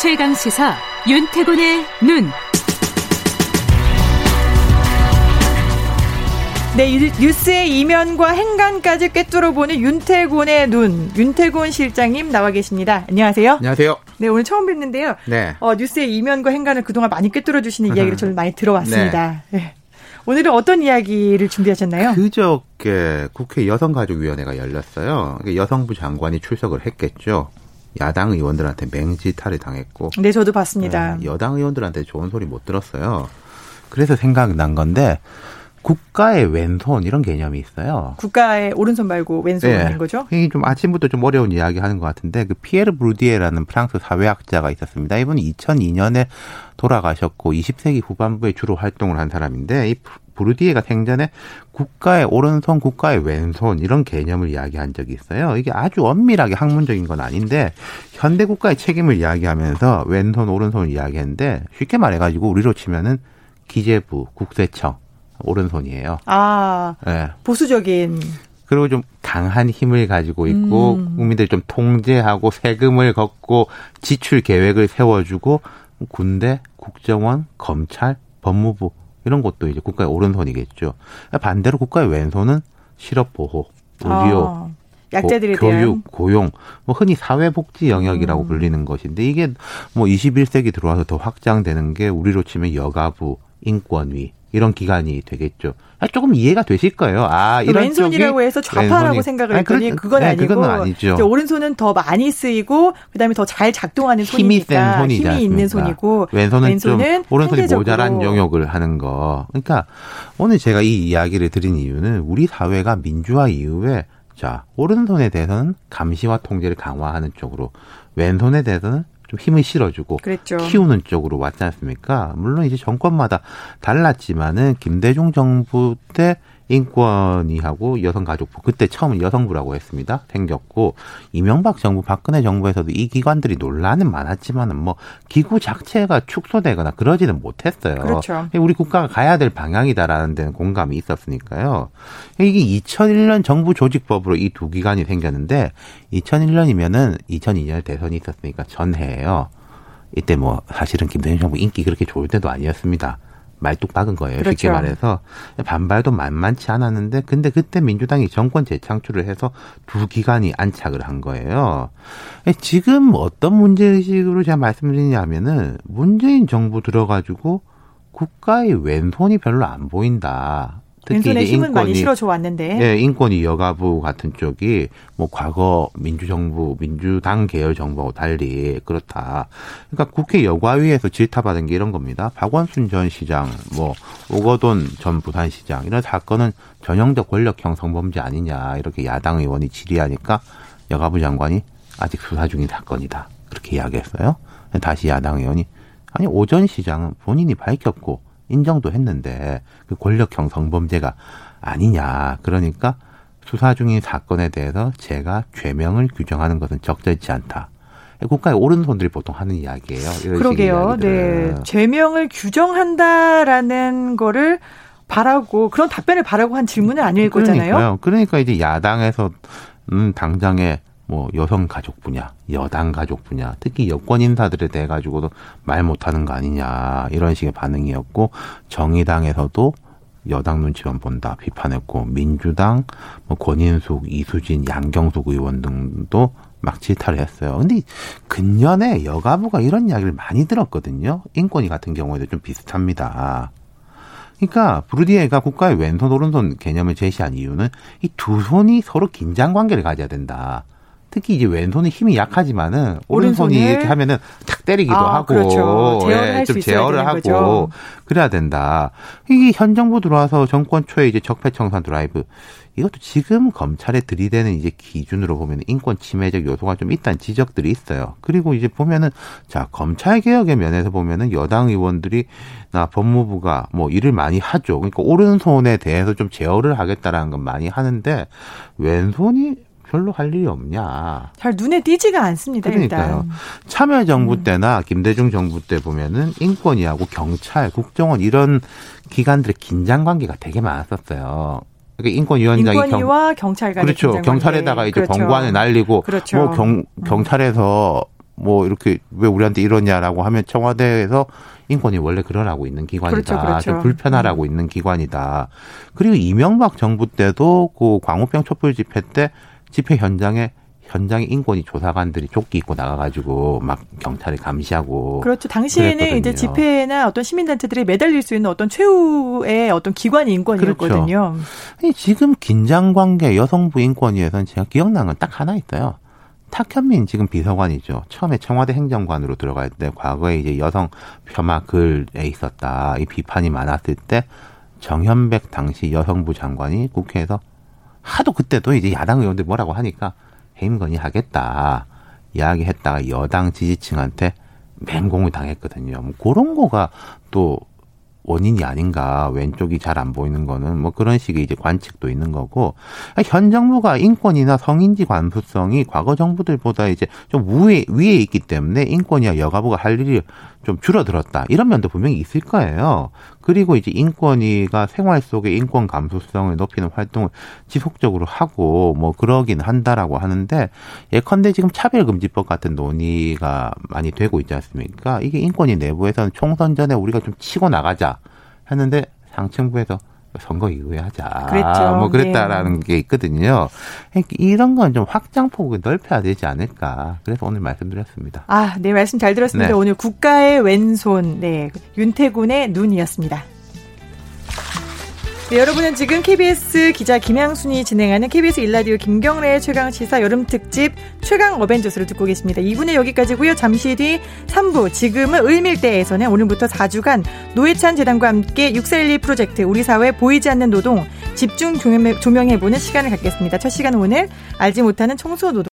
최강 시사 윤태곤의 눈. 네, 뉴스의 이면과 행간까지 꿰뚫어보는 윤태곤의 눈. 윤태곤 실장님 나와 계십니다. 안녕하세요. 안녕하세요. 네, 오늘 처음 뵙는데요. 네. 어, 뉴스의 이면과 행간을 그동안 많이 꿰뚫어주시는 이야기를 저는 많이 들어왔습니다. 네. 네. 오늘은 어떤 이야기를 준비하셨나요? 그저께 국회 여성가족위원회가 열렸어요. 여성부 장관이 출석을 했겠죠. 야당 의원들한테 맹지탈을 당했고. 네, 저도 봤습니다. 네, 여당 의원들한테 좋은 소리 못 들었어요. 그래서 생각난 건데 국가의 왼손 이런 개념이 있어요. 국가의 오른손 말고 왼손인 네. 거죠? 이게 좀 아침부터 좀 어려운 이야기 하는 것 같은데 그 피에르 브루디에라는 프랑스 사회학자가 있었습니다. 이분이 2002년에 돌아가셨고 20세기 후반부에 주로 활동을 한 사람인데 이 브루디에가 생전에 국가의 오른손, 국가의 왼손 이런 개념을 이야기한 적이 있어요. 이게 아주 엄밀하게 학문적인 건 아닌데 현대 국가의 책임을 이야기하면서 왼손, 오른손을 이야기했는데 쉽게 말해가지고 우리로 치면은 기재부, 국세청 오른손이에요. 아, 네. 보수적인. 그리고 좀 강한 힘을 가지고 있고 음. 국민들 좀 통제하고 세금을 걷고 지출 계획을 세워주고 군대, 국정원, 검찰, 법무부 이런 것도 이제 국가의 오른손이겠죠. 반대로 국가의 왼손은 실업 보호, 의료, 아, 약자들에 고, 교육, 고용, 뭐 흔히 사회복지 영역이라고 음. 불리는 것인데 이게 뭐 21세기 들어와서 더 확장되는 게 우리로 치면 여가부, 인권위, 이런 기간이 되겠죠. 아, 조금 이해가 되실 거예요. 아, 이런 왼손이라고 해서 좌파라고 왼손이. 생각을 했더니 아니, 그건 네, 아니고 그건 아니죠. 오른손은 더 많이 쓰이고 그다음에 더 잘 작동하는 힘이 손이니까 센 손이지 힘이 있는 손이고 왼손은, 왼손은 좀 오른손이 모자란 영역을 하는 거. 그러니까 오늘 제가 이 이야기를 드린 이유는 우리 사회가 민주화 이후에 자, 오른손에 대해서는 감시와 통제를 강화하는 쪽으로 왼손에 대해서는 좀 힘을 실어주고 그랬죠. 키우는 쪽으로 왔지 않습니까? 물론 이제 정권마다 달랐지만은 김대중 정부 때 인권위하고 여성가족부 그때 처음 여성부라고 했습니다. 생겼고 이명박 정부 박근혜 정부에서도 이 기관들이 논란은 많았지만은 뭐 기구 자체가 축소되거나 그러지는 못했어요. 그렇죠. 우리 국가가 가야 될 방향이다라는 데는 공감이 있었으니까요. 이게 2001년 정부 조직법으로 이 두 기관이 생겼는데 2001년이면은 2002년에 대선이 있었으니까 전해예요. 이때 뭐 사실은 김대중 정부 인기 그렇게 좋을 때도 아니었습니다. 말뚝 박은 거예요. 그렇죠. 쉽게 말해서 반발도 만만치 않았는데 근데 그때 민주당이 정권 재창출을 해서 두 기관이 안착을 한 거예요. 지금 어떤 문제의식으로 제가 말씀드리냐면은 문재인 정부 들어가지고 국가의 왼손이 별로 안 보인다. 왼손에 힘은 인권이, 많이. 네, 인권위 여가부 같은 쪽이 뭐 과거 민주정부, 민주당 계열 정부하고 달리 그렇다. 그러니까 국회 여가위에서 질타받은 게 이런 겁니다. 박원순 전 시장, 뭐 오거돈 전 부산시장 이런 사건은 전형적 권력형 성범죄 아니냐 이렇게 야당 의원이 질의하니까 여가부 장관이 아직 수사 중인 사건이다 그렇게 이야기했어요. 다시 야당 의원이 아니 오전 시장은 본인이 밝혔고 인정도 했는데 그 권력형 성범죄가 아니냐. 그러니까 수사 중인 사건에 대해서 제가 죄명을 규정하는 것은 적절치 않다. 국가의 오른손들이 보통 하는 이야기예요. 그러게요. 네. 죄명을 규정한다라는 거를 바라고 그런 답변을 바라고 한 질문은 아닐 그러니까요. 거잖아요. 그러니까 이제 야당에서 음 당장에 뭐 여성 가족 분야, 여당 가족 분야, 특히 여권 인사들에 대해 가지고도 말 못하는 거 아니냐 이런 식의 반응이었고 정의당에서도 여당 눈치만 본다 비판했고 민주당, 뭐 권인숙, 이수진, 양경숙 의원 등도 막 질타를 했어요. 근데 근년에 여가부가 이런 이야기를 많이 들었거든요. 인권위 같은 경우에도 좀 비슷합니다. 그러니까 브루디에가 국가의 왼손 오른손 개념을 제시한 이유는 이 두 손이 서로 긴장 관계를 가져야 된다. 특히 이제 왼손이 힘이 약하지만은 오른손이 이렇게 하면은 탁 때리기도 아, 하고 그렇죠. 예, 좀 제어를 하고 거죠. 그래야 된다. 이게 현 정부 들어와서 정권 초에 이제 적폐청산 드라이브 이것도 지금 검찰에 들이대는 이제 기준으로 보면 인권 침해적 요소가 좀 있다는 지적들이 있어요. 그리고 이제 보면은 자 검찰 개혁의 면에서 보면은 여당 의원들이 나 법무부가 뭐 일을 많이 하죠. 그러니까 오른손에 대해서 좀 제어를 하겠다라는 건 많이 하는데 왼손이 별로 할 일이 없냐. 잘 눈에 띄지가 않습니다. 그러니까요. 일단. 참여정부 음. 때나 김대중 정부 때 보면은 인권위하고 경찰, 국정원 이런 기관들의 긴장 관계가 되게 많았었어요. 그러니까 인권위원장이 인권위와 경, 찰간 그렇죠. 경찰에다가 이제 그렇죠. 권관을 날리고 그렇죠. 뭐 경, 경찰에서 뭐 이렇게 왜 우리한테 이러냐라고 하면 청와대에서 인권이 원래 그러라고 있는 기관이다. 그렇죠, 그렇죠. 좀 불편하라고 있는 기관이다. 그리고 이명박 정부 때도 그 광우병 촛불 집회 때 집회 현장에 현장에 인권위 조사관들이 조끼 입고 나가가지고 막 경찰이 감시하고 그렇죠. 당시에는 그랬거든요. 이제 집회나 어떤 시민단체들이 매달릴 수 있는 어떤 최후의 어떤 기관이 인권이었거든요. 아니, 지금 긴장 관계 여성부 인권위에서는 제가 기억나는 건 딱 하나 있어요. 탁현민 지금 비서관이죠. 처음에 청와대 행정관으로 들어갈 때 과거에 이제 여성 폄하 글에 있었다. 이 비판이 많았을 때 정현백 당시 여성부 장관이 국회에서 하도 그때도 이제 야당 의원들 뭐라고 하니까 해임 건의하겠다 이야기했다가 여당 지지층한테 맹공을 당했거든요. 뭐 그런 거가 또 원인이 아닌가 왼쪽이 잘 안 보이는 거는 뭐 그런 식의 이제 관측도 있는 거고 현 정부가 인권이나 성인지 관수성이 과거 정부들보다 이제 좀 위에 위에 있기 때문에 인권이나 여가부가 할 일이 좀 줄어들었다 이런 면도 분명히 있을 거예요. 그리고 이제 인권위가 생활 속의 인권 감수성을 높이는 활동을 지속적으로 하고 뭐 그러긴 한다라고 하는데 예컨대 지금 차별금지법 같은 논의가 많이 되고 있지 않습니까? 이게 인권위 내부에서는 총선 전에 우리가 좀 치고 나가자 했는데 상층부에서 선거 이후에 하자. 그랬죠. 뭐 그랬다라는 네. 게 있거든요. 이런 건 좀 확장 폭을 넓혀야 되지 않을까. 그래서 오늘 말씀드렸습니다. 아, 네, 말씀 잘 들었습니다. 네. 오늘 국가의 왼손, 네, 윤태군의 눈이었습니다. 네, 여러분은 지금 KBS 기자 김양순이 진행하는 KBS 일라디오 김경래의 최강 시사 여름 특집 최강 어벤져스를 듣고 계십니다. 2부는 여기까지고요. 잠시 뒤 3부 지금은 을밀대에서는 오늘부터 4주간 노회찬 재단과 함께 6412 프로젝트 우리 사회 보이지 않는 노동 집중 조명해- 조명해보는 시간을 갖겠습니다. 첫 시간은 오늘 알지 못하는 청소 노동